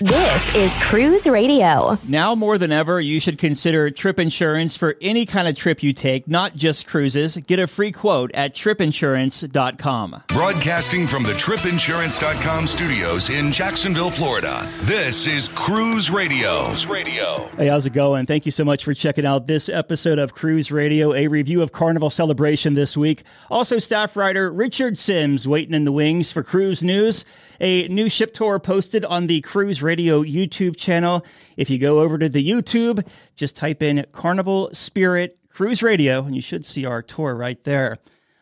This is Cruise Radio. Now more than ever, you should consider trip insurance for any kind of trip you take, not just cruises. Get a free quote at tripinsurance.com. Broadcasting from the tripinsurance.com studios in Jacksonville, Florida. This is Cruise Radio. Cruise Radio. Hey, how's it going? Thank you so much for checking out this episode of Cruise Radio, a review of Carnival Celebration this week. Also, staff writer Richard Sims waiting in the wings for cruise news. A new ship tour posted on the Cruise Radio YouTube channel. If you go over to the YouTube, just type in Carnival Spirit Cruise Radio, and you should see our tour right there.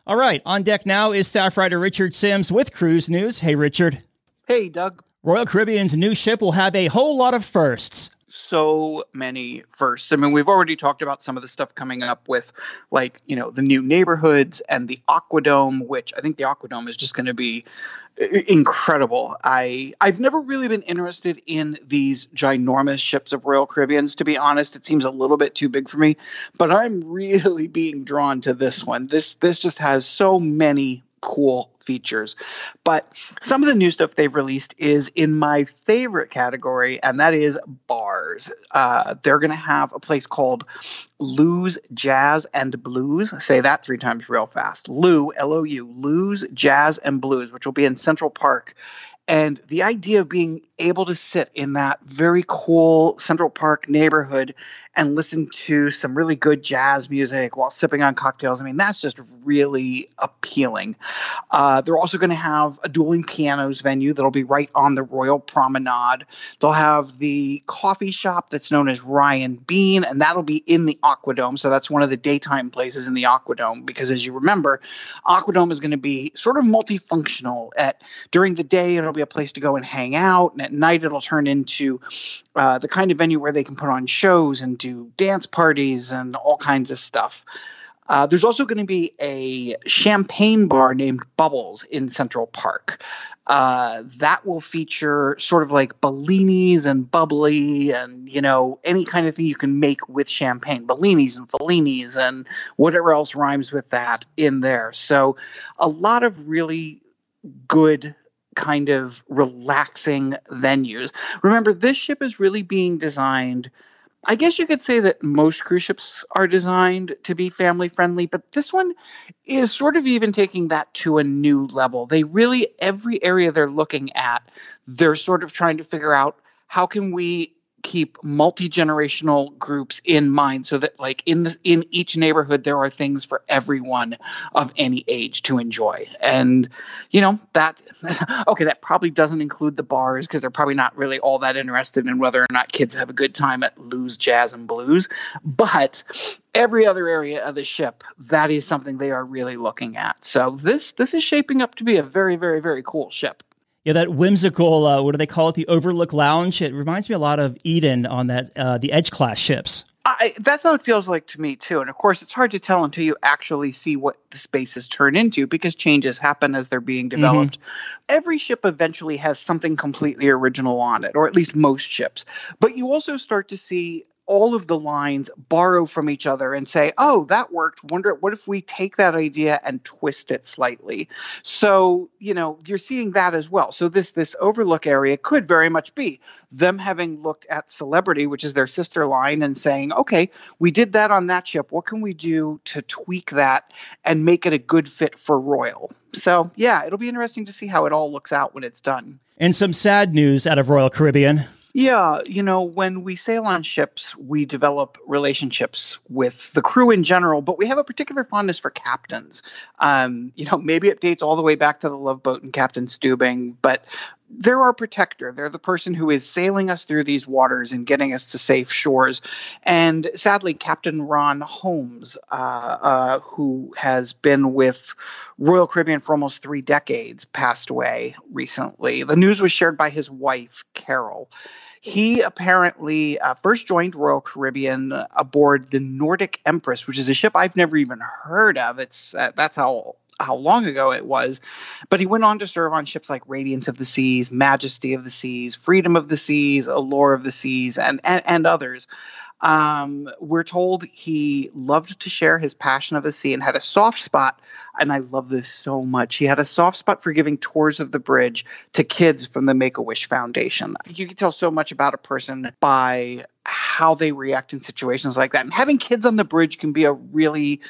All right, on deck now is staff writer Richard Sims with Cruise News. Hey, Richard. Hey, Doug. Royal Caribbean's new ship will have a whole lot of firsts so many firsts. I mean, we've already talked about some of the stuff coming up with, like, you know, the new neighborhoods and the Aquadome, which I think the Aquadome is just going to be uh, incredible. I I've never really been interested in these ginormous ships of Royal Caribbeans. To be honest, it seems a little bit too big for me. But I'm really being drawn to this one. This this just has so many cool features. But some of the new stuff they've released is in my favorite category, and that is bars. Uh, they're going to have a place called Lou's Jazz and Blues. Say that three times real fast. Lou, L O U, Lou's Jazz and Blues, which will be in Central Park. And the idea of being able to sit in that very cool Central Park neighborhood and listen to some really good jazz music while sipping on cocktails. I mean, that's just really appealing. Uh, they're also going to have a dueling pianos venue that'll be right on the Royal Promenade. They'll have the coffee shop that's known as Rye Bean, and that'll be in the Aquadome. So that's one of the daytime places in the Aquadome because, as you remember, Aquadome is going to be sort of multifunctional. At during the day, it'll be a place to go and hang out, and at night, it'll turn into uh, the kind of venue where they can put on shows and do dance parties and all kinds of stuff. Uh, there's also going to be a champagne bar named Bubbles in Central Park. Uh, that will feature sort of like Bellinis and bubbly and, you know, any kind of thing you can make with champagne, Bellinis and Fellinis and whatever else rhymes with that in there. So a lot of really good kind of relaxing venues. Remember, this ship is really being designed. I guess you could say that most cruise ships are designed to be family friendly, but this one is sort of even taking that to a new level. They really, every area they're looking at, they're sort of trying to figure out how can we keep multi-generational groups in mind so that like in the in each neighborhood there are things for everyone of any age to enjoy. And you know that okay that probably doesn't include the bars because they're probably not really all that interested in whether or not kids have a good time at Lou's Jazz and Blues. But every other area of the ship that is something they are really looking at. So this this is shaping up to be a very very very cool ship yeah, that whimsical, uh, what do they call it? The Overlook Lounge. It reminds me a lot of Eden on that uh, the Edge class ships. I, that's how it feels like to me too. And of course, it's hard to tell until you actually see what the spaces turn into because changes happen as they're being mm-hmm. developed. Mm-hmm. Every ship eventually has something completely original on it, or at least most ships. But you also start to see all of the lines borrow from each other and say, "Oh, that worked. Wonder what if we take that idea and twist it slightly." So, you know, you're seeing that as well. So this this overlook area could very much be them having looked at Celebrity, which is their sister line, and saying, "Okay, we did that on that ship. What can we do to tweak that and make it a good fit for Royal?" So, yeah, it'll be interesting to see how it all looks out when it's done. And some sad news out of Royal Caribbean. Yeah, you know, when we sail on ships, we develop relationships with the crew in general, but we have a particular fondness for captains. Um, you know, maybe it dates all the way back to the Love Boat and Captain Stubing, but they're our protector. They're the person who is sailing us through these waters and getting us to safe shores. And sadly, Captain Ron Holmes, uh, uh, who has been with Royal Caribbean for almost three decades, passed away recently. The news was shared by his wife, Carol. He apparently uh, first joined Royal Caribbean aboard the Nordic Empress, which is a ship I've never even heard of. It's uh, that's how how long ago it was, but he went on to serve on ships like Radiance of the Seas, Majesty of the Seas, Freedom of the Seas, Allure of the Seas, and and, and others. Um, we're told he loved to share his passion of the sea and had a soft spot. And I love this so much. He had a soft spot for giving tours of the bridge to kids from the Make a Wish Foundation. You can tell so much about a person by how they react in situations like that. And having kids on the bridge can be a really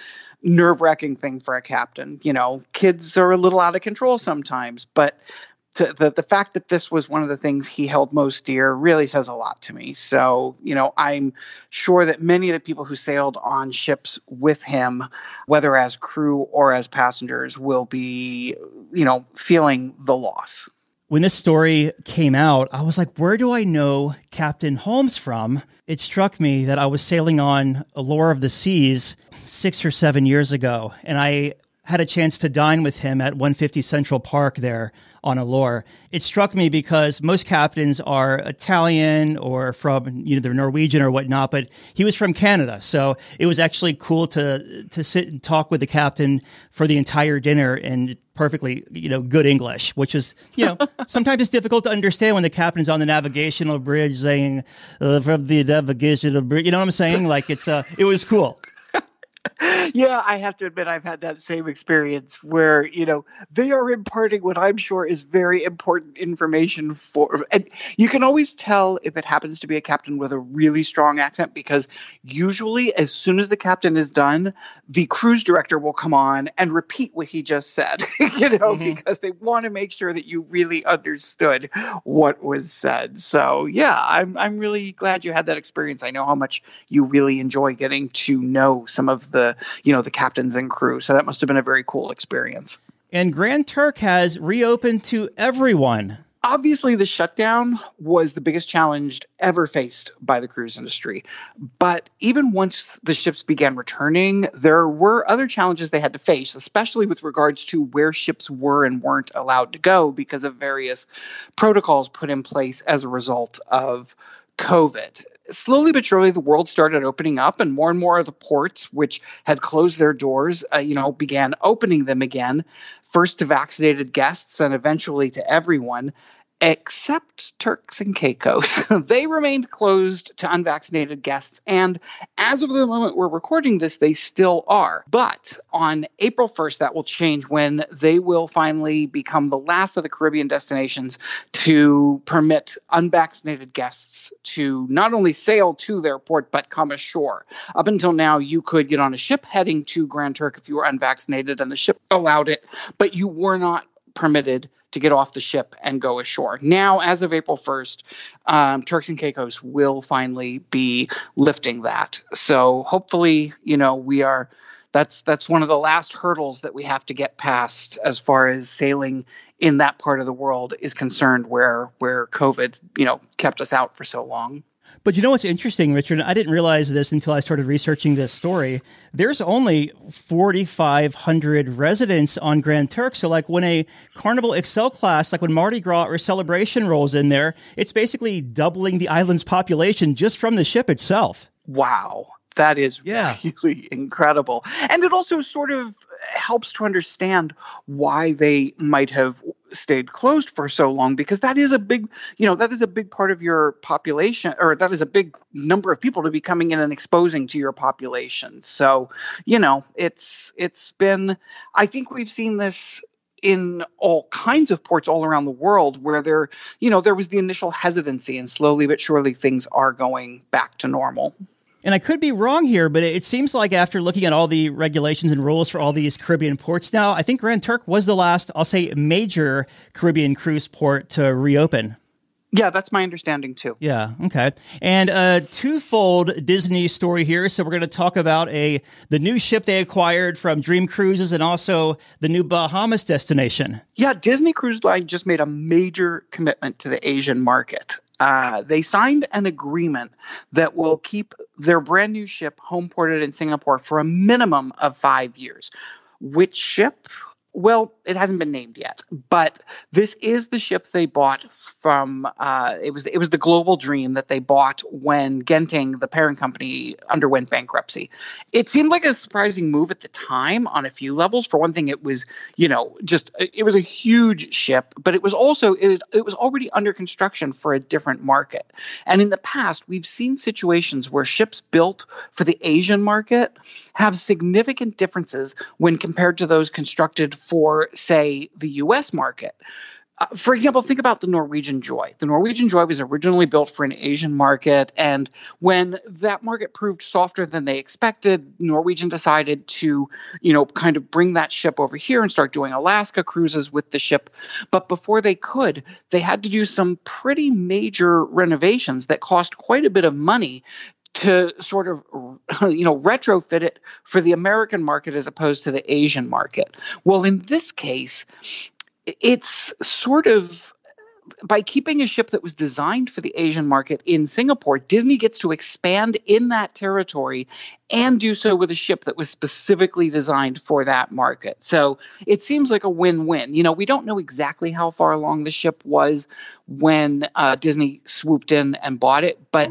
nerve wracking thing for a captain. You know, kids are a little out of control sometimes, but to, the the fact that this was one of the things he held most dear really says a lot to me. So, you know, I'm sure that many of the people who sailed on ships with him, whether as crew or as passengers, will be, you know, feeling the loss. When this story came out, I was like, where do I know Captain Holmes from? It struck me that I was sailing on Allure of the Seas six or seven years ago, and I had a chance to dine with him at 150 Central Park there on Allure. It struck me because most captains are Italian or from you know they're Norwegian or whatnot, but he was from Canada, so it was actually cool to to sit and talk with the captain for the entire dinner in perfectly you know good English, which is you know sometimes it's difficult to understand when the captain's on the navigational bridge saying uh, from the navigational bridge. You know what I'm saying? Like it's uh it was cool yeah, I have to admit I've had that same experience where, you know, they are imparting what I'm sure is very important information for and you can always tell if it happens to be a captain with a really strong accent because usually as soon as the captain is done, the cruise director will come on and repeat what he just said, you know, mm-hmm. because they want to make sure that you really understood what was said. So, yeah, I'm I'm really glad you had that experience. I know how much you really enjoy getting to know some of the you know the captains and crew. So that must have been a very cool experience. And Grand Turk has reopened to everyone. Obviously, the shutdown was the biggest challenge ever faced by the cruise industry. But even once the ships began returning, there were other challenges they had to face, especially with regards to where ships were and weren't allowed to go because of various protocols put in place as a result of COVID. Slowly but surely the world started opening up and more and more of the ports which had closed their doors uh, you know began opening them again first to vaccinated guests and eventually to everyone except Turks and Caicos. they remained closed to unvaccinated guests, and as of the moment we're recording this, they still are. But on April 1st, that will change when they will finally become the last of the Caribbean destinations to permit unvaccinated guests to not only sail to their port, but come ashore. Up until now, you could get on a ship heading to Grand Turk if you were unvaccinated, and the ship allowed it, but you were not permitted to get off the ship and go ashore. Now, as of April 1st, um, Turks and Caicos will finally be lifting that. So hopefully, you know, we are. That's that's one of the last hurdles that we have to get past as far as sailing in that part of the world is concerned, where where COVID, you know, kept us out for so long. But you know what's interesting, Richard? I didn't realize this until I started researching this story. There's only 4,500 residents on Grand Turk. So, like when a Carnival Excel class, like when Mardi Gras or Celebration rolls in there, it's basically doubling the island's population just from the ship itself. Wow that is yeah. really incredible. And it also sort of helps to understand why they might have stayed closed for so long because that is a big, you know, that is a big part of your population or that is a big number of people to be coming in and exposing to your population. So, you know, it's it's been I think we've seen this in all kinds of ports all around the world where there you know there was the initial hesitancy and slowly but surely things are going back to normal and I could be wrong here, but it seems like after looking at all the regulations and rules for all these Caribbean ports now, I think Grand Turk was the last, I'll say, major Caribbean cruise port to reopen. Yeah, that's my understanding too. Yeah, okay. And a twofold Disney story here. So we're going to talk about a the new ship they acquired from Dream Cruises and also the new Bahamas destination. Yeah, Disney Cruise Line just made a major commitment to the Asian market. Uh, they signed an agreement that will keep their brand new ship home ported in Singapore for a minimum of five years. Which ship? Well, it hasn't been named yet, but this is the ship they bought from. Uh, it was it was the Global Dream that they bought when Genting, the parent company, underwent bankruptcy. It seemed like a surprising move at the time on a few levels. For one thing, it was you know just it was a huge ship, but it was also it was it was already under construction for a different market. And in the past, we've seen situations where ships built for the Asian market have significant differences when compared to those constructed for, say, the US market. Uh, for example, think about the Norwegian Joy. The Norwegian Joy was originally built for an Asian market, and when that market proved softer than they expected, Norwegian decided to, you know, kind of bring that ship over here and start doing Alaska cruises with the ship. But before they could, they had to do some pretty major renovations that cost quite a bit of money to sort of you know retrofit it for the American market as opposed to the Asian market. Well, in this case, it's sort of by keeping a ship that was designed for the Asian market in Singapore, Disney gets to expand in that territory and do so with a ship that was specifically designed for that market. So it seems like a win win. You know, we don't know exactly how far along the ship was when uh, Disney swooped in and bought it, but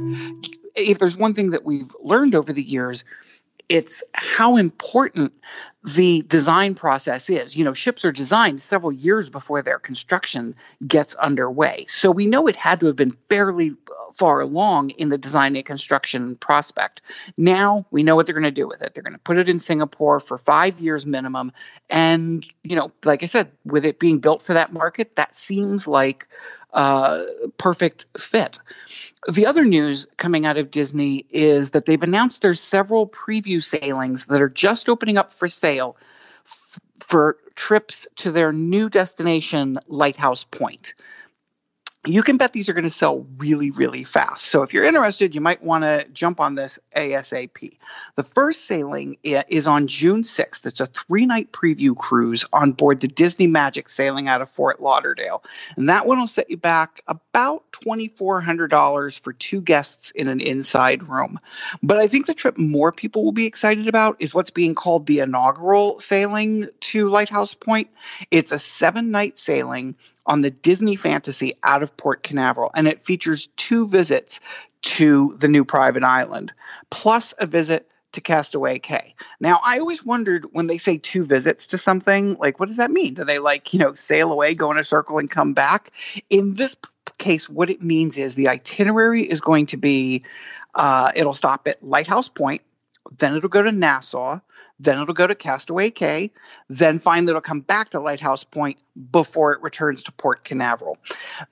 if there's one thing that we've learned over the years, it's how important the design process is. You know, ships are designed several years before their construction gets underway. So we know it had to have been fairly far along in the design and construction prospect. Now we know what they're going to do with it. They're going to put it in Singapore for five years minimum. And, you know, like I said, with it being built for that market, that seems like a perfect fit. The other news coming out of Disney is that they've announced there's several preview sailings that are just opening up for sale f- for trips to their new destination, Lighthouse Point you can bet these are going to sell really, really fast. So if you're interested, you might want to jump on this ASAP. The first sailing is on June 6th. It's a three night preview cruise on board the Disney Magic sailing out of Fort Lauderdale. And that one will set you back about $2,400 for two guests in an inside room. But I think the trip more people will be excited about is what's being called the inaugural sailing to Lighthouse Point. It's a seven night sailing on the Disney Fantasy out of Port Canaveral, and it features two visits to the new private island, plus a visit to Castaway Cay. Now, I always wondered when they say two visits to something, like, what does that mean? Do they, like, you know, sail away, go in a circle, and come back? In this case, what it means is the itinerary is going to be uh, it'll stop at Lighthouse Point, then it'll go to Nassau, then it'll go to Castaway Cay, then finally it'll come back to Lighthouse Point before it returns to Port Canaveral.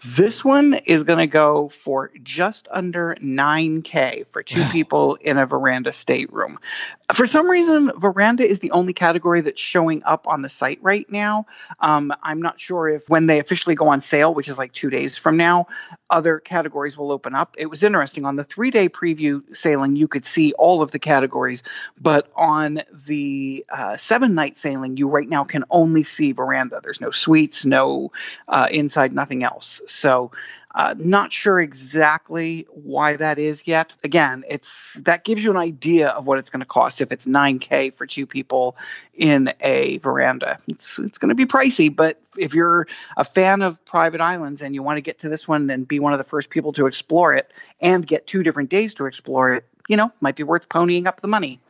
This one is going to go for just under 9K for two people in a veranda stateroom. For some reason, veranda is the only category that's showing up on the site right now. Um, I'm not sure if when they officially go on sale, which is like two days from now, other categories will open up. It was interesting. On the three day preview sailing, you could see all of the categories, but on the the uh, seven night sailing, you right now can only see veranda. There's no suites, no uh, inside, nothing else. So, uh, not sure exactly why that is yet. Again, it's that gives you an idea of what it's going to cost if it's 9k for two people in a veranda. It's it's going to be pricey, but if you're a fan of private islands and you want to get to this one and be one of the first people to explore it and get two different days to explore it, you know, might be worth ponying up the money.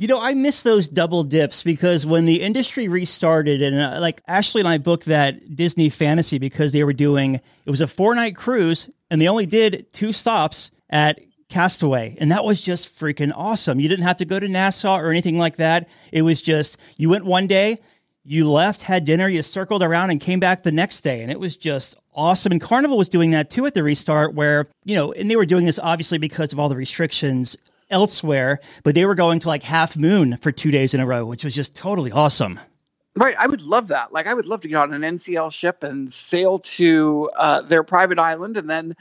You know, I miss those double dips because when the industry restarted, and uh, like Ashley and I booked that Disney Fantasy because they were doing it was a four night cruise, and they only did two stops at Castaway, and that was just freaking awesome. You didn't have to go to Nassau or anything like that. It was just you went one day, you left, had dinner, you circled around, and came back the next day, and it was just awesome. And Carnival was doing that too at the restart, where you know, and they were doing this obviously because of all the restrictions elsewhere, but they were going to like Half Moon for two days in a row, which was just totally awesome. Right, I would love that. Like, I would love to get on an NCL ship and sail to uh, their private island, and then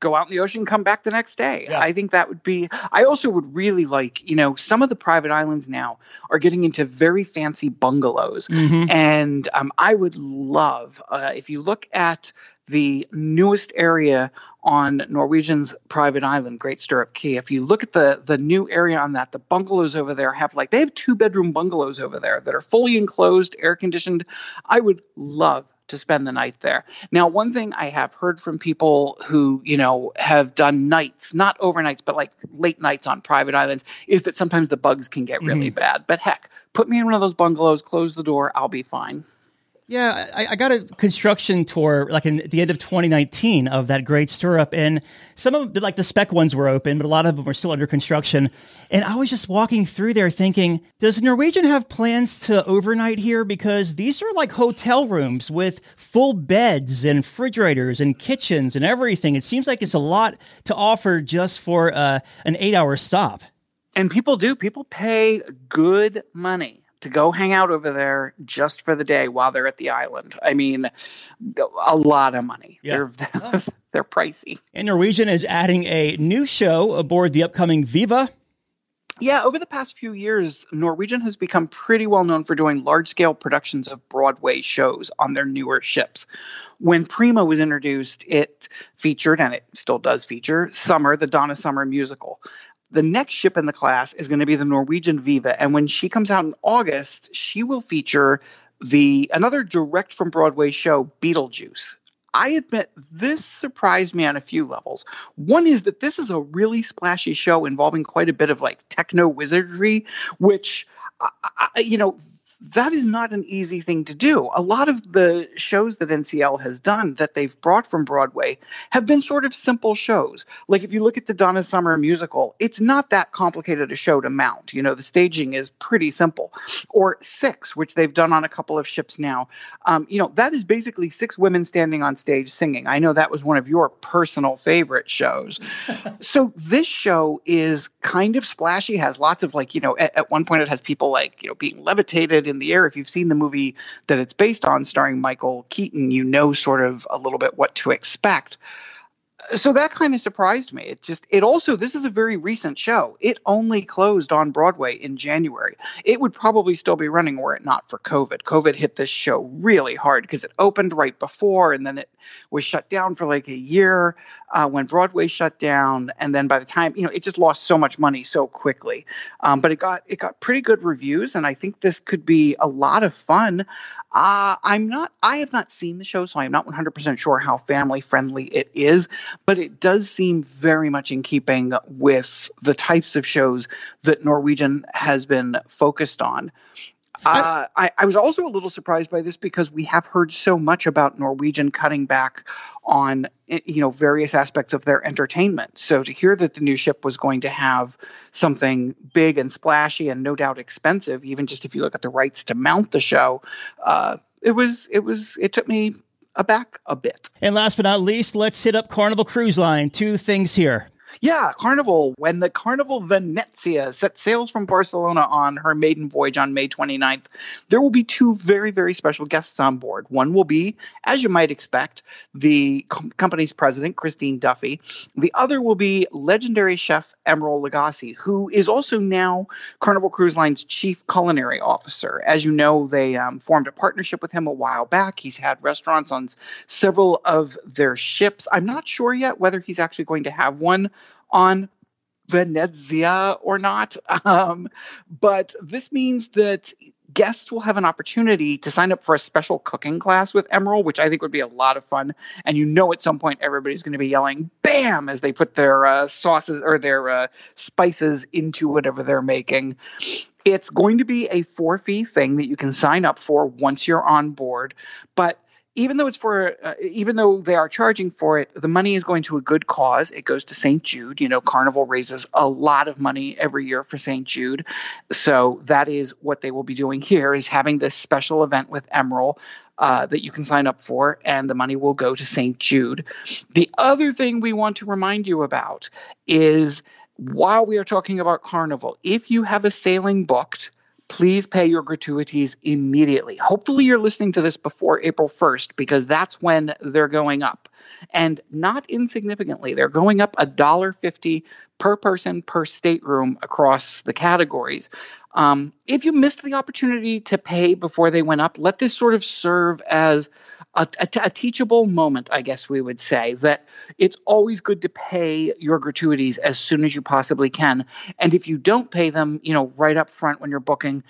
go out in the ocean, come back the next day. Yeah. I think that would be. I also would really like, you know, some of the private islands now are getting into very fancy bungalows, mm-hmm. and um, I would love uh, if you look at the newest area on Norwegian's private island, Great Stirrup Cay. If you look at the the new area on that, the bungalows over there have like they have two bedroom bungalows over there that are fully enclosed, air conditioned. I would love to spend the night there. Now, one thing I have heard from people who, you know, have done nights, not overnights, but like late nights on private islands, is that sometimes the bugs can get really mm-hmm. bad. But heck, put me in one of those bungalows, close the door, I'll be fine. Yeah, I, I, got a construction tour like in the end of 2019 of that great stirrup, and some of the, like the spec ones were open, but a lot of them were still under construction. And I was just walking through there thinking, does Norwegian have plans to overnight here? Because these are like hotel rooms with full beds and refrigerators and kitchens and everything. It seems like it's a lot to offer just for uh, an eight-hour stop. And people do. People pay good money to go hang out over there just for the day while they're at the island. I mean, a lot of money. Yeah. They're they're pricey. And Norwegian is adding a new show aboard the upcoming Viva. Yeah, over the past few years, Norwegian has become pretty well known for doing large scale productions of Broadway shows on their newer ships. When Prima was introduced, it featured, and it still does feature, Summer, the Donna Summer musical the next ship in the class is going to be the Norwegian Viva. And when she comes out in August, she will feature the another direct from Broadway show, Beetlejuice. I admit this surprised me on a few levels. One is that this is a really splashy show involving quite a bit of like techno wizardry, which, you know, that is not an easy thing to do. A lot of the shows that NCL has done that they've brought from Broadway have been sort of simple shows. Like if you look at the Donna Summer musical, it's not that complicated a show to mount. You know, the staging is pretty simple. Or Six, which they've done on a couple of ships now. Um, you know, that is basically six women standing on stage singing. I know that was one of your personal favorite shows. so this show is kind of splashy, has lots of like, you know, at, at one point it has people like, you know, being levitated in the air. If you've seen the movie that it's based on, starring Michael Keaton, you know sort of a little bit what to expect so that kind of surprised me. It just, it also, this is a very recent show. It only closed on Broadway in January. It would probably still be running were it not for COVID. COVID hit this show really hard because it opened right before and then it was shut down for like a year uh, when Broadway shut down. And then by the time, you know, it just lost so much money so quickly. Um, but it got, it got pretty good reviews. And I think this could be a lot of fun. Uh, I'm not, I have not seen the show, so I'm not 100% sure how family friendly it is, but it does seem very much in keeping with the types of shows that Norwegian has been focused on. Uh, I, I, was also a little surprised by this because we have heard so much about Norwegian cutting back on you know various aspects of their entertainment. So to hear that the new ship was going to have something big and splashy and no doubt expensive, even just if you look at the rights to mount the show, uh, it was it was it took me aback a bit. And last but not least, let's hit up Carnival Cruise Line. Two things here. Yeah, Carnival. When the Carnival Venezia sets sails from Barcelona on her maiden voyage on May 29th, there will be two very, very special guests on board. One will be, as you might expect, the com- company's president, Christine Duffy. The other will be legendary chef Emeril Lagasse, who is also now Carnival Cruise Line's chief culinary officer. As you know, they um, formed a partnership with him a while back. He's had restaurants on several of their ships. I'm not sure yet whether he's actually going to have one on Venezia or not. Um, but this means that guests will have an opportunity to sign up for a special cooking class with Emeril, which I think would be a lot of fun. And you know, at some point, everybody's going to be yelling "Bam!" as they put their uh, sauces or their uh, spices into whatever they're making. It's going to be a four fee thing that you can sign up for once you're on board, but even though it's for uh, even though they are charging for it the money is going to a good cause it goes to st jude you know carnival raises a lot of money every year for st jude so that is what they will be doing here is having this special event with emeril uh, that you can sign up for, and the money will go to St. Jude. The other thing we want to remind you about is while we are talking about Carnival, if you have a sailing booked, please pay your gratuities immediately. Hopefully, you're listening to this before April 1st because that's when they're going up. And not insignificantly, they're going up $1.50 per person per stateroom across the categories. Um, if you missed the opportunity to pay before they went up, let this sort of serve as a, a, a, teachable moment, I guess we would say, that it's always good to pay your gratuities as soon as you possibly can. And if you don't pay them, you know, right up front when you're booking,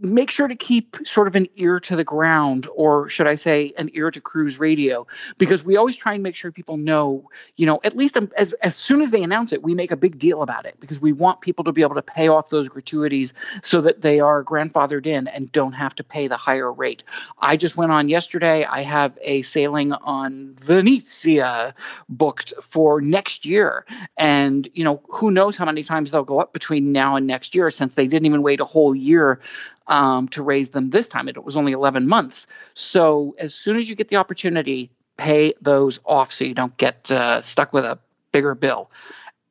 make sure to keep sort of an ear to the ground, or should I say, an ear to cruise radio, because we always try and make sure people know, you know, at least um, as, as soon as they announce it, we make a big deal about it because we want people to be able to pay off those gratuities so that they are grandfathered in and don't have to pay the higher rate. I just went on yesterday. I have a sailing on Venezia booked for next year. And, you know, who knows how many times they'll go up between now and next year since they didn't even wait a whole year um, to raise them this time. It was only 11 months. So as soon as you get the opportunity, pay those off so you don't get uh, stuck with a bigger bill.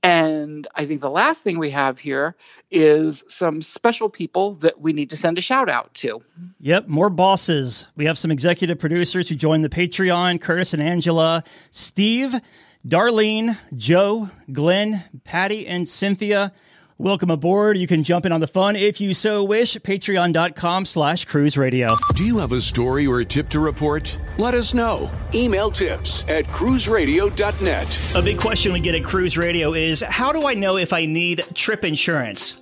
And I think the last thing we have here is some special people that we need to send a shout out to. Yep, more bosses. We have some executive producers who joined the Patreon Curtis and Angela, Steve, Darlene, Joe, Glenn, Patty, and Cynthia. Welcome aboard. You can jump in on the fun if you so wish. Patreon.com slash cruise radio. Do you have a story or a tip to report? Let us know. Email tips at cruiseradio.net. A big question we get at Cruise Radio is how do I know if I need trip insurance?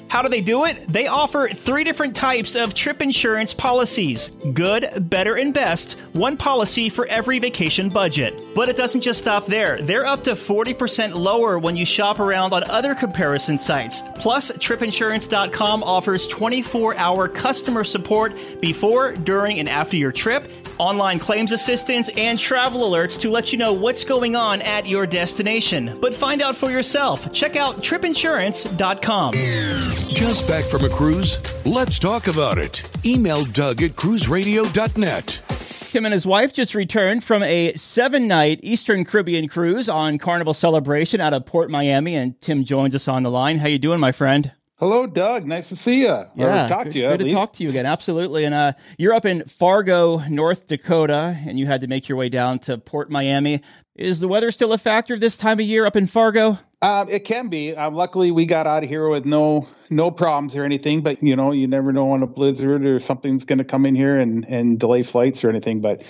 How do they do it? They offer three different types of trip insurance policies good, better, and best. One policy for every vacation budget. But it doesn't just stop there. They're up to 40% lower when you shop around on other comparison sites. Plus, tripinsurance.com offers 24 hour customer support before, during, and after your trip, online claims assistance, and travel alerts to let you know what's going on at your destination. But find out for yourself. Check out tripinsurance.com. Just back from a cruise? Let's talk about it. Email Doug at cruiseradio.net. Tim and his wife just returned from a seven night Eastern Caribbean cruise on Carnival Celebration out of Port Miami, and Tim joins us on the line. How you doing, my friend? Hello, Doug. Nice to see you. Yeah, talk good, to you. Good to least. talk to you again. Absolutely. And uh, you're up in Fargo, North Dakota, and you had to make your way down to Port Miami. Is the weather still a factor this time of year up in Fargo? Um, it can be. Um, luckily, we got out of here with no no problems or anything. But you know, you never know when a blizzard or something's going to come in here and and delay flights or anything. But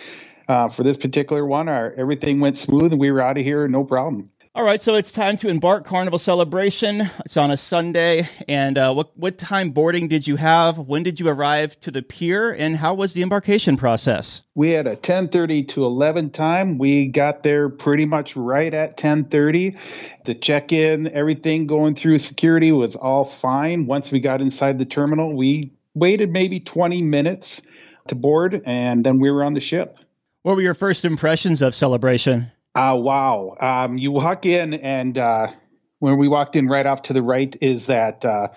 uh, for this particular one, our everything went smooth and we were out of here no problem. All right, so it's time to embark Carnival Celebration. It's on a Sunday, and uh, what what time boarding did you have? When did you arrive to the pier, and how was the embarkation process? We had a 10:30 to 11 time. We got there pretty much right at 10:30. The check-in, everything going through security was all fine. Once we got inside the terminal, we waited maybe 20 minutes to board, and then we were on the ship. What were your first impressions of Celebration? Uh, wow. Um, you walk in, and uh, when we walked in, right off to the right is that uh,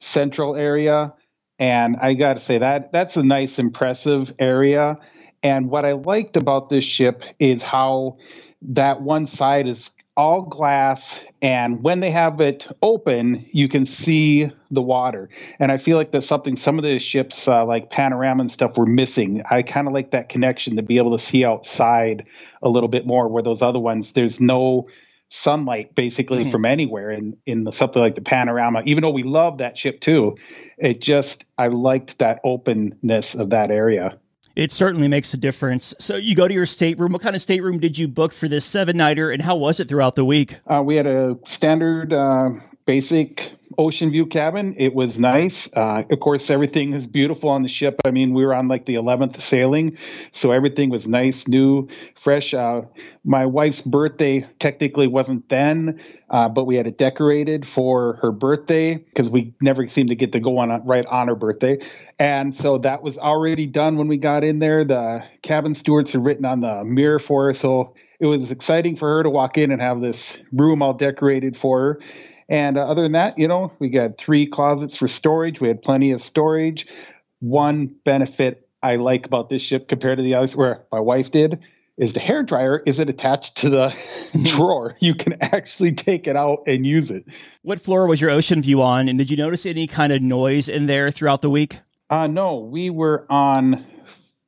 central area. And I got to say that that's a nice, impressive area. And what I liked about this ship is how that one side is all glass and when they have it open you can see the water. And i feel like that's something some of the ships uh, like panorama and stuff were missing. I kind of like that connection to be able to see outside a little bit more where those other ones there's no sunlight basically mm-hmm. from anywhere in in the, something like the panorama. Even though we love that ship too it just i liked that openness of that area it certainly makes a difference. So you go to your stateroom. What kind of stateroom did you book for this seven nighter, and how was it throughout the week? Uh, we had a standard, uh, basic ocean view cabin. It was nice. Uh, of course, everything is beautiful on the ship. I mean, we were on like the 11th sailing, so everything was nice, new, fresh. Uh, my wife's birthday technically wasn't then, uh, but we had it decorated for her birthday because we never seemed to get to go on right on her birthday. And so that was already done when we got in there. The cabin stewards had written on the mirror for her. So it was exciting for her to walk in and have this room all decorated for her. And uh, other than that, you know, we got three closets for storage. We had plenty of storage. One benefit I like about this ship compared to the others, where my wife did, is the hair dryer isn't attached to the drawer. You can actually take it out and use it. What floor was your ocean view on? And did you notice any kind of noise in there throughout the week? Uh, no, we were on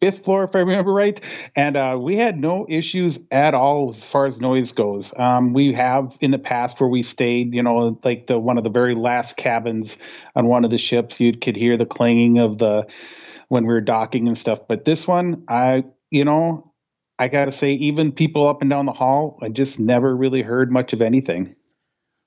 fifth floor, if I remember right, and uh, we had no issues at all as far as noise goes. Um, we have in the past where we stayed, you know, like the one of the very last cabins on one of the ships, you could hear the clanging of the when we were docking and stuff. But this one, I, you know, I got to say, even people up and down the hall, I just never really heard much of anything.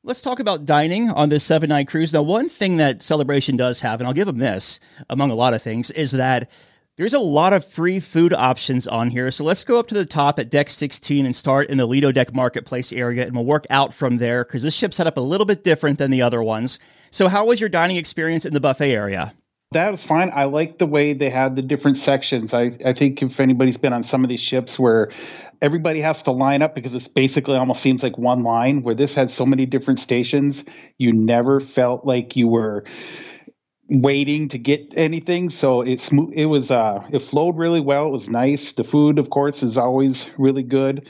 Let's talk about dining on this seven night cruise. Now, one thing that Celebration does have, and I'll give them this among a lot of things, is that there's a lot of free food options on here. So let's go up to the top at deck 16 and start in the Lido Deck Marketplace area, and we'll work out from there because this ship's set up a little bit different than the other ones. So, how was your dining experience in the buffet area? That was fine. I like the way they had the different sections. I, I think if anybody's been on some of these ships where everybody has to line up because it's basically almost seems like one line where this had so many different stations you never felt like you were waiting to get anything so it smooth it was uh it flowed really well it was nice. The food of course is always really good.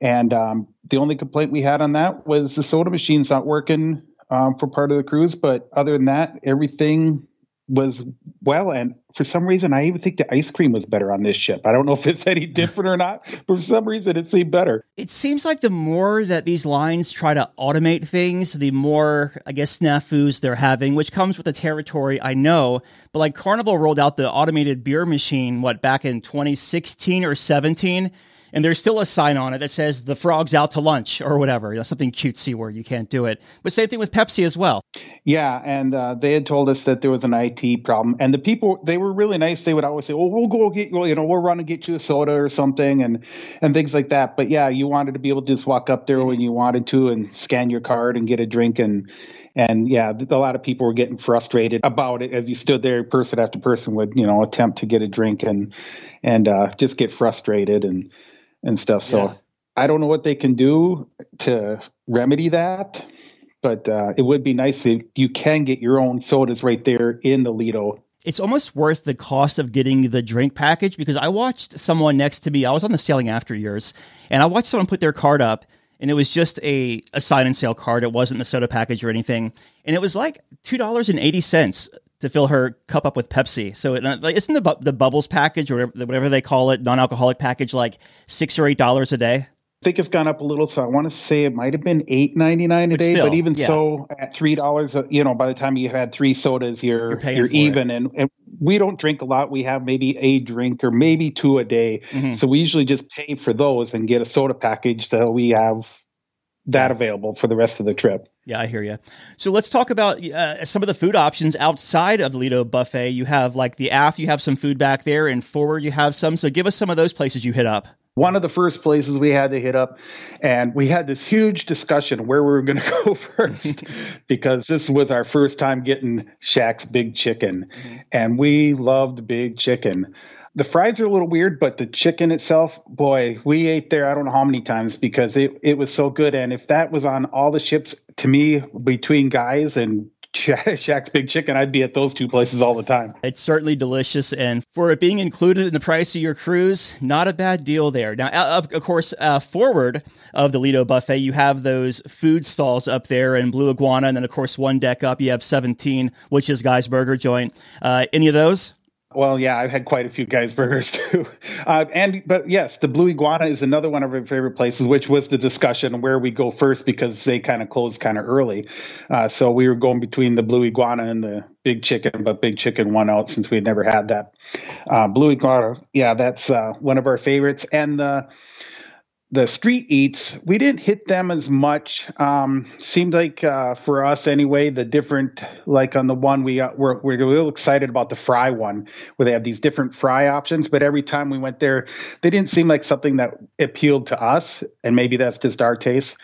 And um, the only complaint we had on that was the soda machine's not working um, for part of the cruise but other than that everything was well and for some reason i even think the ice cream was better on this ship. I don't know if it's any different or not but for some reason it seemed better. It seems like the more that these lines try to automate things the more i guess snafus they're having which comes with the territory i know. But like carnival rolled out the automated beer machine what back in 2016 or 17 and there's still a sign on it that says the frog's out to lunch or whatever, you know, something cutesy where you can't do it. But same thing with Pepsi as well. Yeah, and uh, they had told us that there was an IT problem, and the people they were really nice. They would always say, "Well, we'll go get you, you know, we'll run and get you a soda or something," and and things like that. But yeah, you wanted to be able to just walk up there when you wanted to and scan your card and get a drink and. And yeah, a lot of people were getting frustrated about it as you stood there, person after person would, you know, attempt to get a drink and and uh, just get frustrated and and stuff. So yeah. I don't know what they can do to remedy that, but uh, it would be nice if you can get your own sodas right there in the Lido. It's almost worth the cost of getting the drink package because I watched someone next to me. I was on the sailing after years, and I watched someone put their card up, and it was just a, a sign and sail card. It wasn't the soda package or anything, and it was like two dollars and eighty cents to fill her cup up with Pepsi. So it, like, isn't the the bubbles package or whatever they call it, non alcoholic package, like six or eight dollars a day? I think it's gone up a little, so I want to say it might have been eight ninety nine a but day. Still, but even yeah. so, at three dollars, uh, you know, by the time you had three sodas, you're you're, you're even. And, and, we don't drink a lot. We have maybe a drink or maybe two a day. Mm-hmm. So we usually just pay for those and get a soda package so we have that available for the rest of the trip. Yeah, I hear you. So let's talk about uh, some of the food options outside of the Lido buffet. You have like the aft, you have some food back there, and forward you have some. So give us some of those places you hit up. One of the first places we had to hit up, and we had this huge discussion where we were going to go first because this was our first time getting Shaq's Big Chicken, mm-hmm. and we loved Big Chicken the fries are a little weird, but the chicken itself, boy, we ate there I don't know how many times because it, it was so good. And if that was on all the ships, to me, between guys and Shaq's Big Chicken, I'd be at those two places all the time. It's certainly delicious, and for it being included in the price of your cruise, not a bad deal there. Now, of course, uh, forward of the Lido buffet, you have those food stalls up there in Blue Iguana, and then of course one deck up, you have 17, which is Guy's Burger Joint. Uh, any of those? Well, yeah, I've had quite a few guys burgers too, uh, and but yes, the Blue Iguana is another one of our favorite places, which was the discussion where we go first because they kind of closed kind of early. Uh, so we were going between the Blue Iguana and the Big Chicken, but Big Chicken won out since we had never had that. Uh, Blue Iguana, yeah, that's uh, one of our favorites, and the street eats, we didn't hit them as much. Um, seemed like uh, for us anyway, the different, like on the one we got, we're, we're real excited about the fry one, where they have these different fry options. But every time we went there, they didn't seem like something that appealed to us, and maybe that's just our taste.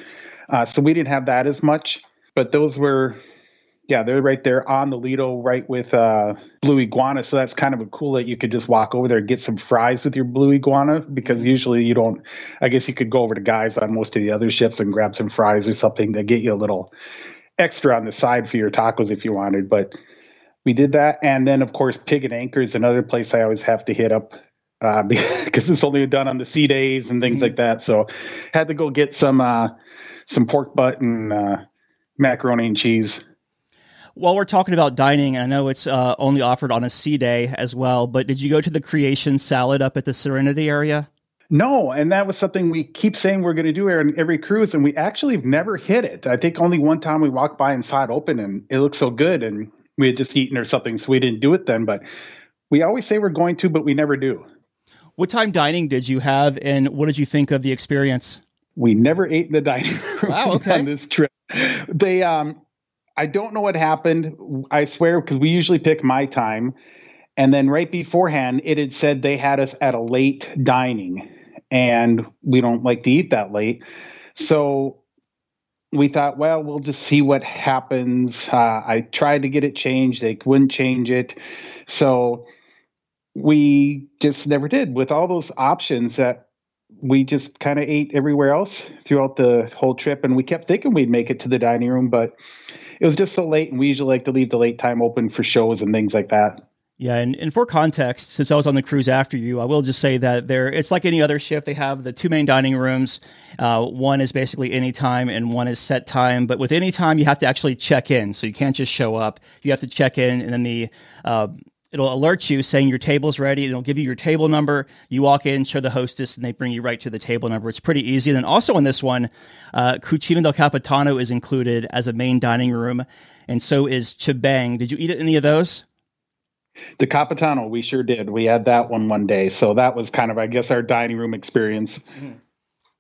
Uh, so we didn't have that as much. But those were yeah, they're right there on the Lido, right with uh, Blue Iguana. So that's kind of a cool that you could just walk over there and get some fries with your Blue Iguana because mm-hmm. usually you don't. I guess you could go over to guys on most of the other ships and grab some fries or something to get you a little extra on the side for your tacos if you wanted. But we did that, and then of course Pig and Anchor is another place I always have to hit up uh, because it's only done on the sea days and things mm-hmm. like that. So had to go get some uh, some pork butt and uh, macaroni and cheese. While we're talking about dining, I know it's uh, only offered on a sea day as well, but did you go to the creation salad up at the Serenity area? No, and that was something we keep saying we're going to do in every cruise, and we actually have never hit it. I think only one time we walked by and saw it open, and it looked so good, and we had just eaten or something, so we didn't do it then. But we always say we're going to, but we never do. What time dining did you have, and what did you think of the experience? We never ate in the dining room wow, okay. on this trip. They, um, I don't know what happened. I swear, because we usually pick my time. And then right beforehand, it had said they had us at a late dining, and we don't like to eat that late. So we thought, well, we'll just see what happens. Uh, I tried to get it changed, they wouldn't change it. So we just never did. With all those options that we just kind of ate everywhere else throughout the whole trip, and we kept thinking we'd make it to the dining room, but it was just so late, and we usually like to leave the late time open for shows and things like that. Yeah, and, and for context, since I was on the cruise after you, I will just say that there it's like any other ship. They have the two main dining rooms. Uh, one is basically any time, and one is set time. But with any time, you have to actually check in, so you can't just show up. You have to check in, and then the uh, it'll alert you saying your table's ready. It'll give you your table number. You walk in, show the hostess, and they bring you right to the table number. It's pretty easy. And then also on this one, uh, Cucina del Capitano is included as a main dining room, and so is Chibang. Did you eat at any of those? The Capitano, we sure did. We had that one one day, so that was kind of, I guess, our dining room experience. Mm-hmm.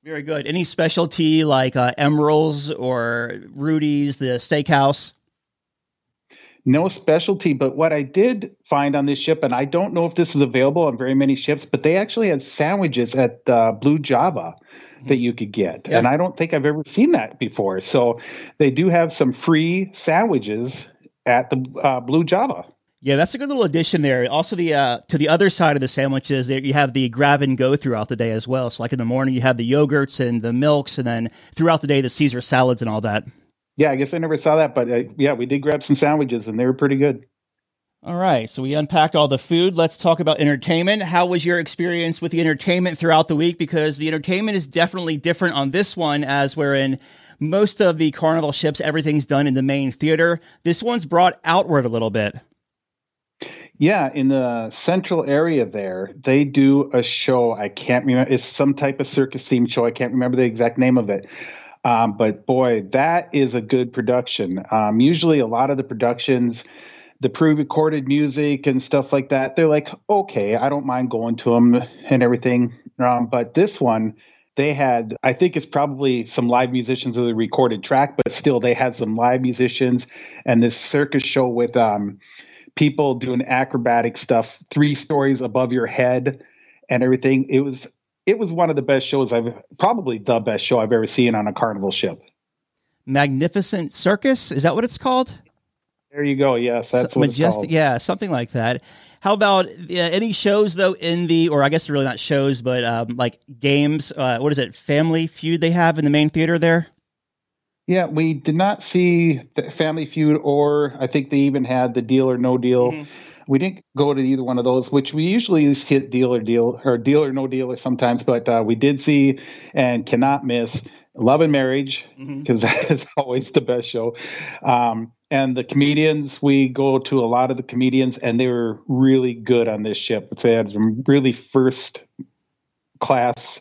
Very good. Any specialty like uh, Emeril's or Rudi's, the steakhouse? No specialty. But what I did find on this ship, and I don't know if this is available on very many ships, but they actually had sandwiches at uh, Blue Java that you could get. Yeah. And I don't think I've ever seen that before. So they do have some free sandwiches at the uh, Blue Java. Yeah, that's a good little addition there. Also, the uh, to the other side of the sandwiches, you have the grab and go throughout the day as well. So, like in the morning, you have the yogurts and the milks, and then throughout the day, the Caesar salads and all that. Yeah, I guess I never saw that, but uh, yeah, we did grab some sandwiches and they were pretty good. All right, so we unpacked all the food. Let's talk about entertainment. How was your experience with the entertainment throughout the week? Because the entertainment is definitely different on this one, as we're in most of the carnival ships, everything's done in the main theater. This one's brought outward a little bit. Yeah, in the central area there, they do a show. I can't remember. It's some type of circus theme show. I can't remember the exact name of it. Um, but boy, that is a good production. Um, usually, a lot of the productions, the pre-recorded music and stuff like that, they're like, okay, I don't mind going to them and everything. Um, but this one, they had, I think it's probably some live musicians of the recorded track, but still, they had some live musicians and this circus show with um, people doing acrobatic stuff, three stories above your head and everything. It was it was one of the best shows I've probably the best show I've ever seen on a carnival ship. Magnificent Circus, is that what it's called? There you go. Yes, that's so, majestic. Yeah, something like that. How about uh, any shows though in the, or I guess really not shows, but um, like games? Uh, what is it? Family Feud they have in the main theater there. Yeah, we did not see the Family Feud, or I think they even had the Deal or No Deal. Mm-hmm. We didn't go to either one of those, which we usually hit deal or deal or deal or no deal sometimes, but uh, we did see and cannot miss Love and Marriage because mm-hmm. that is always the best show. Um, and the comedians, we go to a lot of the comedians, and they were really good on this ship. They had some really first class,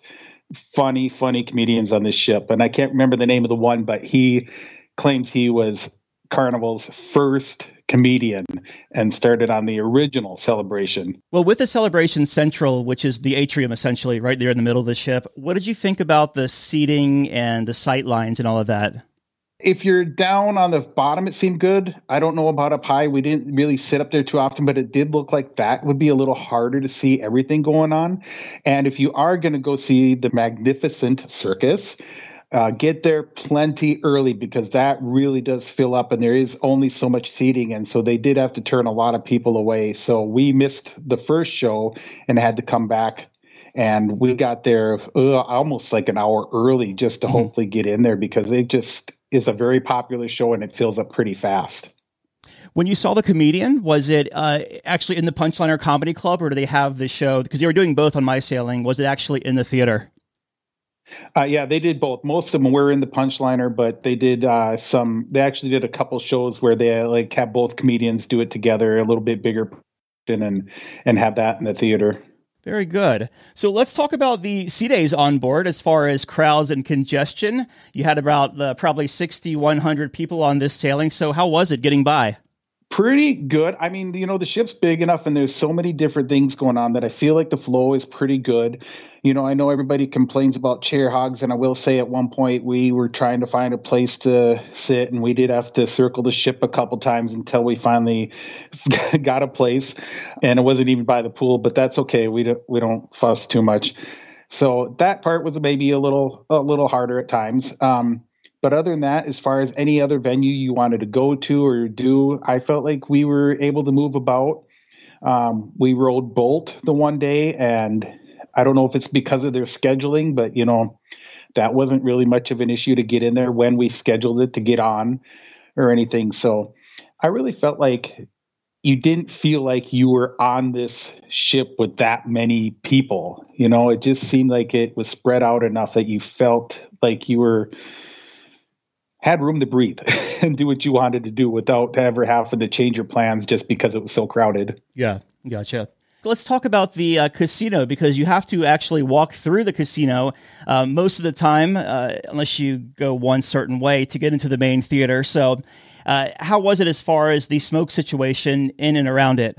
funny, funny comedians on this ship. And I can't remember the name of the one, but he claims he was Carnival's first comedian and started on the original celebration. Well, with the celebration central, which is the atrium essentially right there in the middle of the ship, what did you think about the seating and the sight lines and all of that? If you're down on the bottom, it seemed good. I don't know about up high. We didn't really sit up there too often, but it did look like that would be a little harder to see everything going on. And if you are going to go see the magnificent circus, uh, get there plenty early because that really does fill up and there is only so much seating. And so they did have to turn a lot of people away. So we missed the first show and had to come back. And we got there uh, almost like an hour early just to mm-hmm. hopefully get in there because it just is a very popular show and it fills up pretty fast. When you saw the comedian, was it uh, actually in the Punchliner Comedy Club, or do they have the show? Because they were doing both on my sailing. Was it actually in the theater? Uh, yeah, they did both. Most of them were in the Punchliner, but they did uh, some. They actually did a couple shows where they like have both comedians do it together, a little bit bigger, and and have that in the theater. Very good. So let's talk about the sea days on board as far as crowds and congestion. You had about uh, probably 6,100 people on this sailing. So how was it getting by? Pretty good. I mean, you know, the ship's big enough and there's so many different things going on that I feel like the flow is pretty good you know, I know everybody complains about chair hogs, and I will say at one point we were trying to find a place to sit, and we did have to circle the ship a couple times until we finally got a place, and it wasn't even by the pool, but that's okay. We don't we don't fuss too much. So that part was maybe a little a little harder at times. Um, but other than that, as far as any other venue you wanted to go to or do, I felt like we were able to move about. Um, we rode Bolt the one day, and I don't know if it's because of their scheduling, but you know, that wasn't really much of an issue to get in there when we scheduled it to get on or anything. So I really felt like you didn't feel like you were on this ship with that many people. You know, it just seemed like it was spread out enough that you felt like you were had room to breathe and do what you wanted to do without ever having to change your plans just because it was so crowded. Yeah, gotcha. Let's talk about the uh, casino because you have to actually walk through the casino uh, most of the time, uh, unless you go one certain way to get into the main theater. So, uh, how was it as far as the smoke situation in and around it?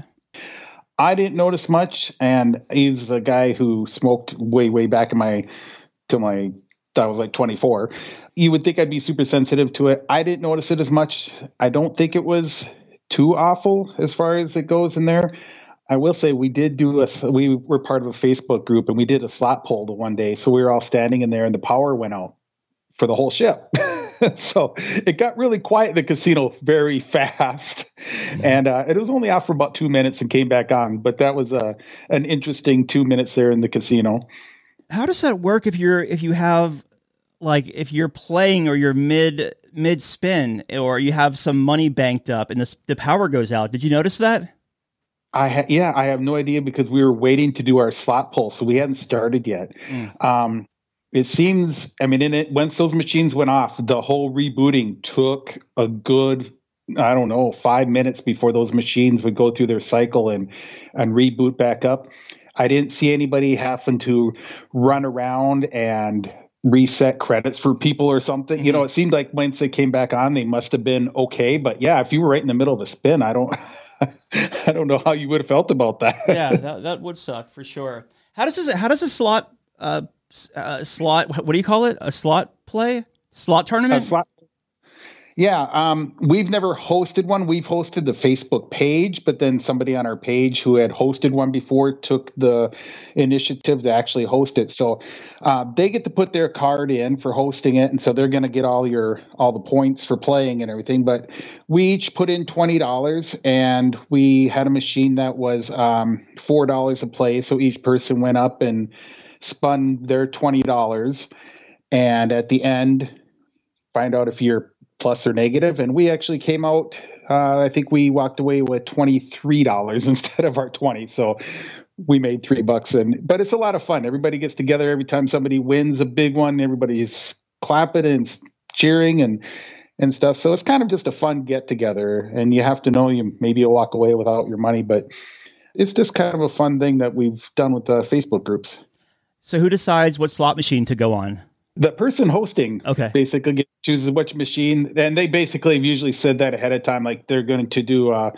I didn't notice much, and he's a guy who smoked way, way back in my till my I was like 24. You would think I'd be super sensitive to it. I didn't notice it as much. I don't think it was too awful as far as it goes in there. I will say we did do a we were part of a Facebook group and we did a slot pull the one day. So we were all standing in there and the power went out for the whole ship. so it got really quiet in the casino very fast, and uh, it was only off for about two minutes and came back on. But that was uh, an interesting two minutes there in the casino. How does that work if you're if you have like if you're playing or you're mid mid spin or you have some money banked up and the the power goes out? Did you notice that? I ha- yeah, I have no idea because we were waiting to do our slot pull, so we hadn't started yet. Mm. Um, it seems, I mean, in it once those machines went off, the whole rebooting took a good, I don't know, five minutes before those machines would go through their cycle and and reboot back up. I didn't see anybody having to run around and reset credits for people or something. Mm-hmm. You know, mm-hmm. it seemed like once they came back on, they must have been okay. But yeah, if you were right in the middle of a spin, I don't. I don't know how you would have felt about that. yeah, that, that would suck for sure. How does this? How does a slot uh, uh, slot? What do you call it? A slot play? Slot tournament? slot yeah, um, we've never hosted one. We've hosted the Facebook page, but then somebody on our page who had hosted one before took the initiative to actually host it. So uh, they get to put their card in for hosting it, and so they're going to get all your all the points for playing and everything. But we each put in twenty dollars, and we had a machine that was um, four dollars a play. So each person went up and spun their twenty dollars, and at the end, find out if you're plus or negative, and we actually came out. Uh, I think we walked away with twenty three dollars instead of our twenty. So we made three bucks, and but it's a lot of fun. Everybody gets together every time somebody wins a big one. Everybody's clapping and cheering and and stuff. So it's kind of just a fun get together, and you have to know you maybe you'll walk away without your money, but it's just kind of a fun thing that we've done with the Facebook groups. So who decides what slot machine to go on? The person hosting okay basically chooses which machine and they basically have usually said that ahead of time like they're going to do uh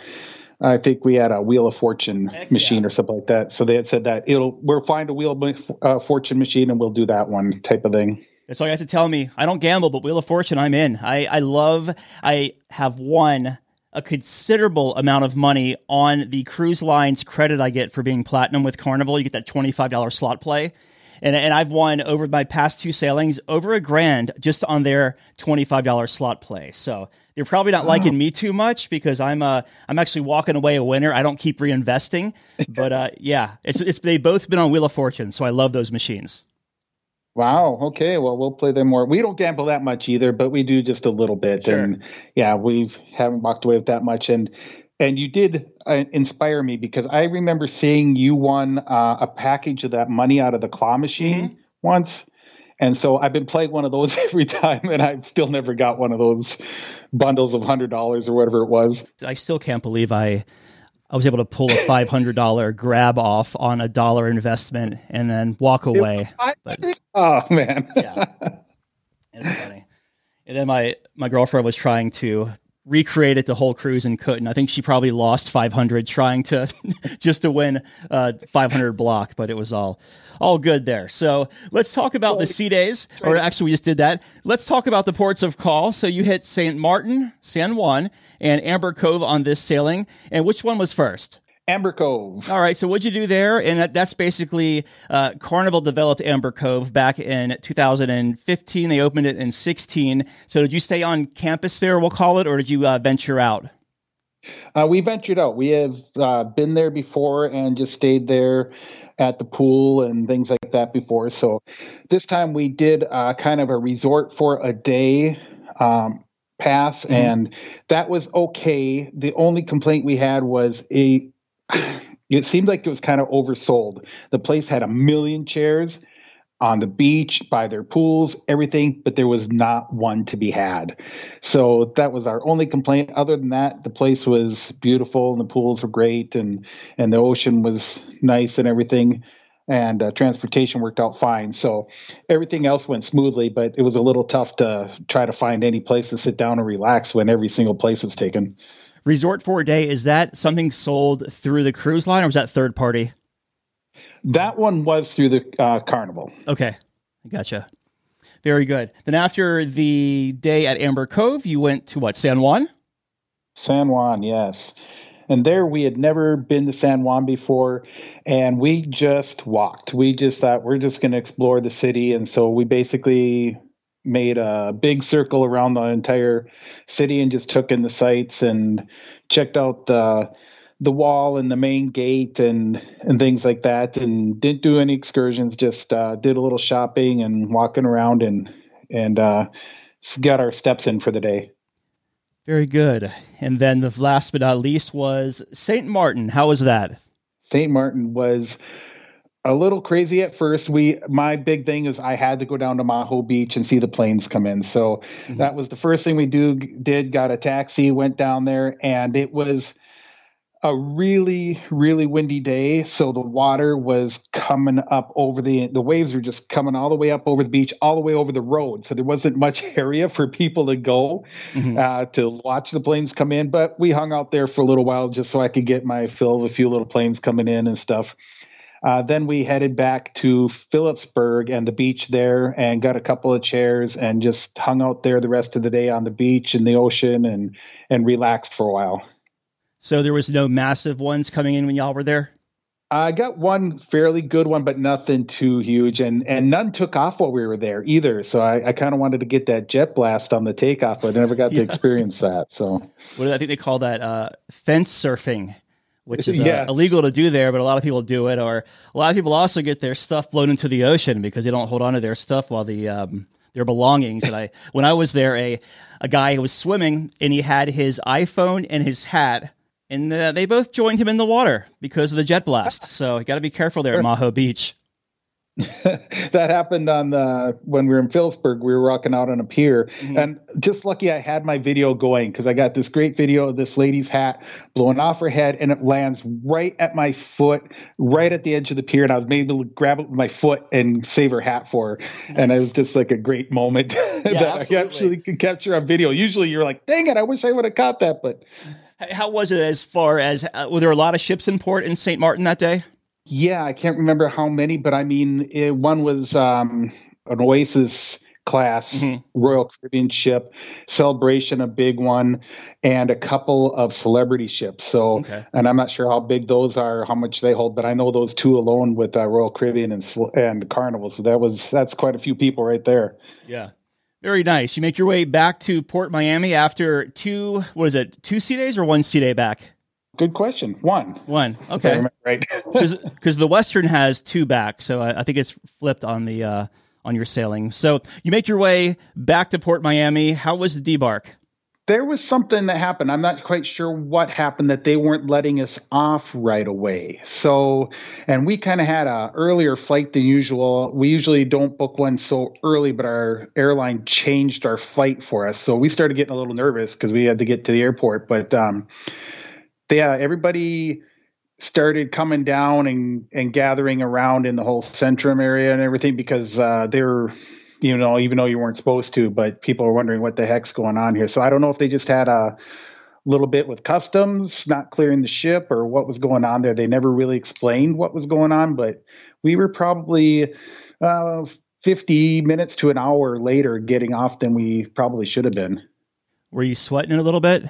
I think we had a Wheel of Fortune Heck machine yeah. or something like that. So they had said that it'll we'll find a Wheel of uh, Fortune machine and we'll do that one type of thing. That's all you have to tell me. I don't gamble, but Wheel of Fortune, I'm in. I I love. I have won a considerable amount of money on the cruise lines credit I get for being platinum with Carnival. You get that twenty five dollar slot play and, and I've won over my past two sailings over a grand just on their $25 slot play. So you're probably not liking oh. me too much because I'm uh I'm actually walking away a winner. I don't keep reinvesting, but uh yeah, it's it's they both been on Wheel of Fortune, so I love those machines. Wow. Okay. Well, we'll play them more. We don't gamble that much either, but we do just a little bit. Sure. And yeah, we haven't walked away with that much. And and you did uh, inspire me because I remember seeing you won uh, a package of that money out of the claw machine once. And so I've been playing one of those every time, and I've still never got one of those bundles of hundred dollars or whatever it was. I still can't believe I I was able to pull a five hundred dollar grab off on a dollar investment and then walk away. But Oh man. yeah, it's funny. And then my my girlfriend was trying to recreate it the whole cruise and couldn't. I think she probably lost five hundred trying to just to win uh five hundred block, but it was all all good there. So let's talk about the sea days, or actually we just did that. Let's talk about the ports of call. So you hit Saint Martin, San Juan, and Amber Cove on this sailing. And which one was first? Amber Cove. All right. So what'd you do there? And that, that's basically uh, Carnival developed Amber Cove back in 2015. They opened it in 16. So did you stay on campus there? We'll call it, or did you uh, venture out? Uh, we ventured out. We have uh, been there before and just stayed there at the pool and things like that before. So this time we did uh, kind of a resort for a day um, pass, and that was okay. The only complaint we had was a. It seemed like it was kind of oversold. The place had a million chairs on the beach, by their pools, everything, but there was not one to be had. So that was our only complaint. Other than that, the place was beautiful and the pools were great and and the ocean was nice and everything. And uh, transportation worked out fine. So everything else went smoothly, but it was a little tough to try to find any place to sit down and relax when every single place was taken. Resort for a day is that something sold through the cruise line, or was that third party? That one was through the uh, carnival. Okay, gotcha. Very good. Then after the day at Amber Cove, you went to what San Juan? San Juan, yes. And there we had never been to San Juan before, and we just walked. We just thought we're just going to explore the city. And so we basically made a big circle around the entire city and just took in the sights and checked out the the wall and the main gate and and things like that and didn't do any excursions just uh, did a little shopping and walking around and and uh, got our steps in for the day Very good. And then the last but not least was Saint Martin. How was that? St. Martin was a little crazy at first. We my big thing is I had to go down to Maho Beach and see the planes come in. So that was the first thing we do did got a taxi, went down there and it was a really really windy day. So the water was coming up over the the waves were just coming all the way up over the beach all the way over the road. So there wasn't much area for people to go uh, to watch the planes come in. But we hung out there for a little while just so i could get my fill of a few little planes coming in and stuff uh, then we headed back to Philipsburg and the beach there and got a couple of chairs and just hung out there the rest of the day on the beach and the ocean and and relaxed for a while. So there was no massive ones coming in when y'all were there. I got one fairly good one, but nothing too huge, and and none took off while we were there either. So I, I kind of wanted to get that jet blast on the takeoff, but I never got to experience that. So What do I think they call that? Uh, fence surfing, which is uh, Yeah. illegal to do there, but a lot of people do it. Or a lot of people also get their stuff blown into the ocean because they don't hold on to their stuff while the um, their belongings. And I, when I was there, a a guy was swimming and he had his iPhone and his hat. And uh, they both joined him in the water because of the jet blast. So you got to be careful there at Maho Beach. that happened on the when we were in Philipsburg. We were walking out on a pier, and just lucky I had my video going because I got this great video of this lady's hat blowing off her head, and it lands right at my foot, right at the edge of the pier, and I was able to grab it with my foot and save her hat for her, and it was just like a great moment that I actually could capture on video. Usually, you're like, "Dang it, I wish I would have caught that," but How was it as far as uh, were there a lot of ships in port in St. Martin that day? Yeah, I can't remember how many, but I mean, it, one was um, an Oasis class Royal Caribbean ship, Celebration, a big one, and a couple of celebrity ships. So, Okay. and I'm not sure how big those are, how much they hold, but I know those two alone with uh, Royal Caribbean and and Carnival. So that was that's quite a few people right there. Yeah. Very nice. You make your way back to Port Miami after two, what is it, two sea days or one sea day back? Good question. One. One. Okay. Right. Because the Western has two back, so I, I think it's flipped on the uh, on your sailing. So you make your way back to Port Miami. How was the debark? There was something that happened. I'm not quite sure what happened that they weren't letting us off right away. So, and we kind of had a earlier flight than usual. We usually don't book one so early, but our airline changed our flight for us. So we started getting a little nervous because we had to get to the airport. But um, yeah, everybody started coming down and, and gathering around in the whole Centrum area and everything because uh, they're, you know, even though you weren't supposed to, but people are wondering what the heck's going on here. So I don't know if they just had a little bit with customs not clearing the ship or what was going on there. They never really explained what was going on, but we were probably uh, 50 minutes to an hour later getting off than we probably should have been. Were you sweating a little bit?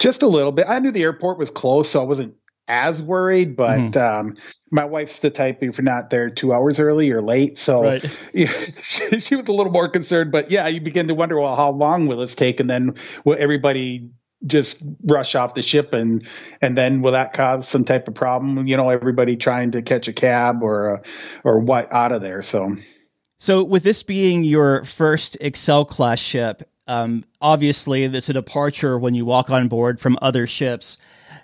Just a little bit. I knew the airport was close, so I wasn't as worried, but mm-hmm. um, my wife's the type if you're not there two hours early or late. So right. yeah, she, she, was a little more concerned. But yeah, you begin to wonder, well, how long will this take? And then will everybody just rush off the ship and and then will that cause some type of problem? You know, everybody trying to catch a cab or a, or what out of there. So so with this being your first Excel class ship, um, obviously it's a departure when you walk on board from other ships.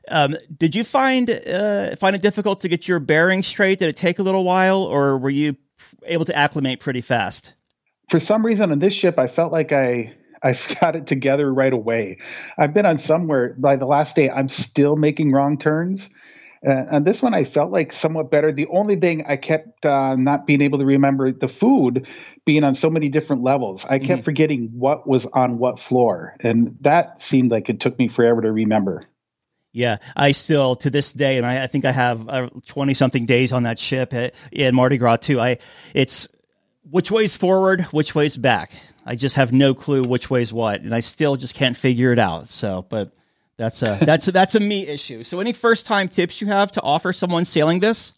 Um, did you find uh, find it difficult to get your bearings straight? Did it take a little while, or were you able to acclimate pretty fast? For some reason, on this ship, I felt like I I got it together right away. I've been on somewhere by the last day, I'm still making wrong turns. Uh, and this one, I felt like somewhat better. The only thing I kept uh, not being able to remember the food being on so many different levels. I kept mm-hmm. forgetting what was on what floor, and that seemed like it took me forever to remember. Yeah, I still to this day, and I, I think I have twenty uh, something days on that ship at, in Mardi Gras too. I it's which way's forward, which way's back. I just have no clue which way's what, and I still just can't figure it out. So, but that's a that's a, that's a me issue. So, any first time tips you have to offer someone sailing this?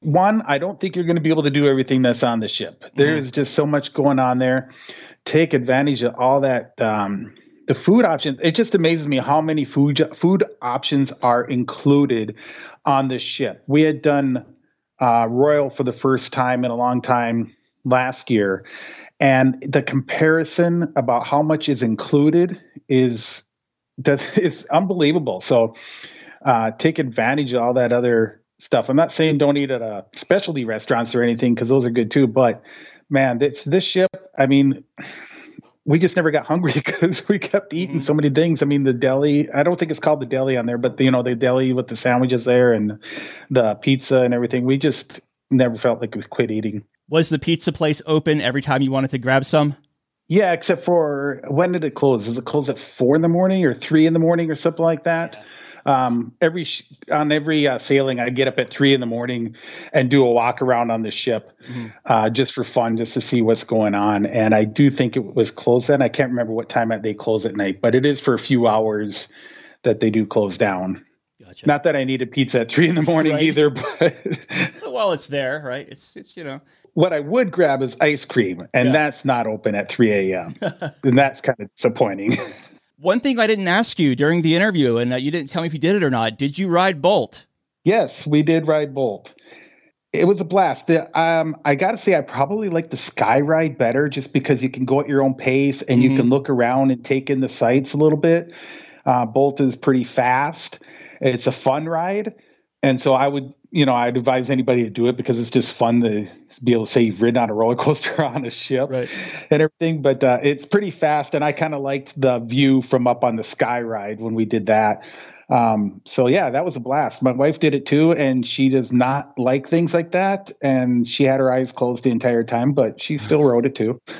One, I don't think you're going to be able to do everything that's on the ship. There's mm-hmm. just so much going on there. Take advantage of all that. Um, the food options it just amazes me how many food food options are included on the ship we had done uh, royal for the first time in a long time last year and the comparison about how much is included is that is unbelievable so uh, take advantage of all that other stuff i'm not saying don't eat at a specialty restaurants or anything because those are good too but man this this ship i mean we just never got hungry because we kept eating mm-hmm. so many things. I mean, the deli, I don't think it's called the deli on there, but the, you know, the deli with the sandwiches there and the pizza and everything. We just never felt like we quit eating. Was the pizza place open every time you wanted to grab some? Yeah, except for when did it close? Does it close at four in the morning or three in the morning or something like that? Um, every on every uh, sailing, I get up at three in the morning and do a walk around on the ship, mm-hmm. uh, just for fun, just to see what's going on. And I do think it was closed then. I can't remember what time they close at night, but it is for a few hours that they do close down. Gotcha. Not that I need a pizza at three in the morning right. either, but well, it's there, right? It's it's you know. What I would grab is ice cream, and yeah. that's not open at three a.m. and that's kind of disappointing. One thing I didn't ask you during the interview, and uh, you didn't tell me if you did it or not. Did you ride Bolt? Yes, we did ride Bolt. It was a blast. The, um, I got to say, I probably like the Sky Ride better, just because you can go at your own pace and mm-hmm. you can look around and take in the sights a little bit. Uh, Bolt is pretty fast. It's a fun ride, and so I would, you know, I'd advise anybody to do it because it's just fun to be able to say you've ridden on a roller coaster on a ship right. and everything. But uh, it's pretty fast, and I kind of liked the view from up on the sky ride when we did that. Um, so yeah, that was a blast. My wife did it too, and she does not like things like that, and she had her eyes closed the entire time, but she still rode it too.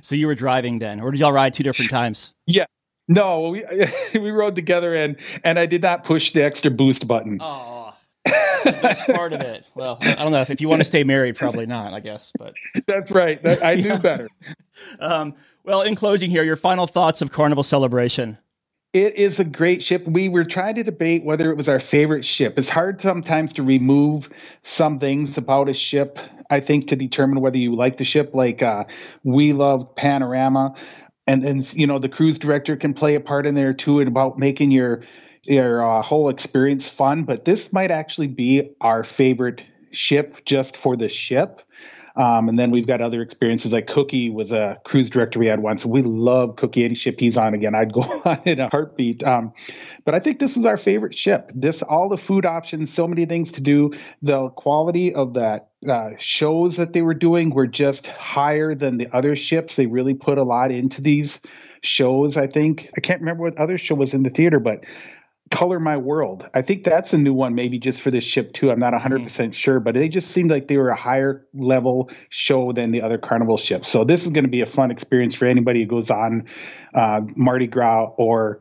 So you were driving then, or did y'all ride two different times? Yeah. No, we we rode together, and and I did not push the extra boost button. Oh. That's the best part of it. Well, I don't know if, if you want to stay married, probably not, I guess. But that's right. That, I knew better. Um, well, in closing here, your final thoughts of Carnival Celebration. It is a great ship. We were trying to debate whether it was our favorite ship. It's hard sometimes to remove some things about a ship, I think, to determine whether you like the ship. Like uh, we love Panorama. And then, you know, the cruise director can play a part in there too, and about making your your uh, whole experience fun, but this might actually be our favorite ship just for the ship. Um, and then we've got other experiences like Cookie was a cruise director we had once. We love Cookie. Any ship he's on again, I'd go on in a heartbeat. Um, but I think this is our favorite ship. This all the food options, so many things to do. The quality of that uh, shows that they were doing were just higher than the other ships. They really put a lot into these shows. I think I can't remember what other show was in the theater, but Color My World. I think that's a new one, maybe just for this ship too. I'm not 100% mm-hmm. sure, but they just seemed like they were a higher level show than the other Carnival ships. So this is going to be a fun experience for anybody who goes on uh, Mardi Gras or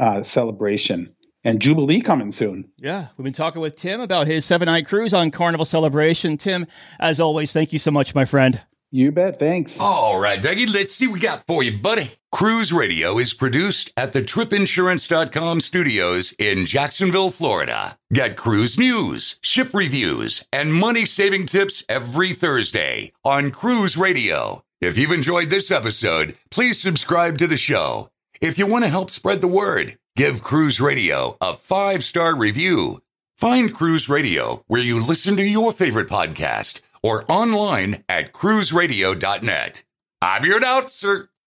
uh, Celebration. And Jubilee coming soon. Yeah, we've been talking with Tim about his seven night cruise on Carnival Celebration. Tim, as always, thank you so much, my friend. You bet. Thanks. All right, Dougie, let's see what we got for you, buddy. Cruise Radio is produced at the tripinsurance.com studios in Jacksonville, Florida. Get cruise news, ship reviews, and money saving tips every Thursday on Cruise Radio. If you've enjoyed this episode, please subscribe to the show. If you want to help spread the word, give Cruise Radio a five star review. Find Cruise Radio where you listen to your favorite podcast or online at cruiseradio.net. I'm your announcer,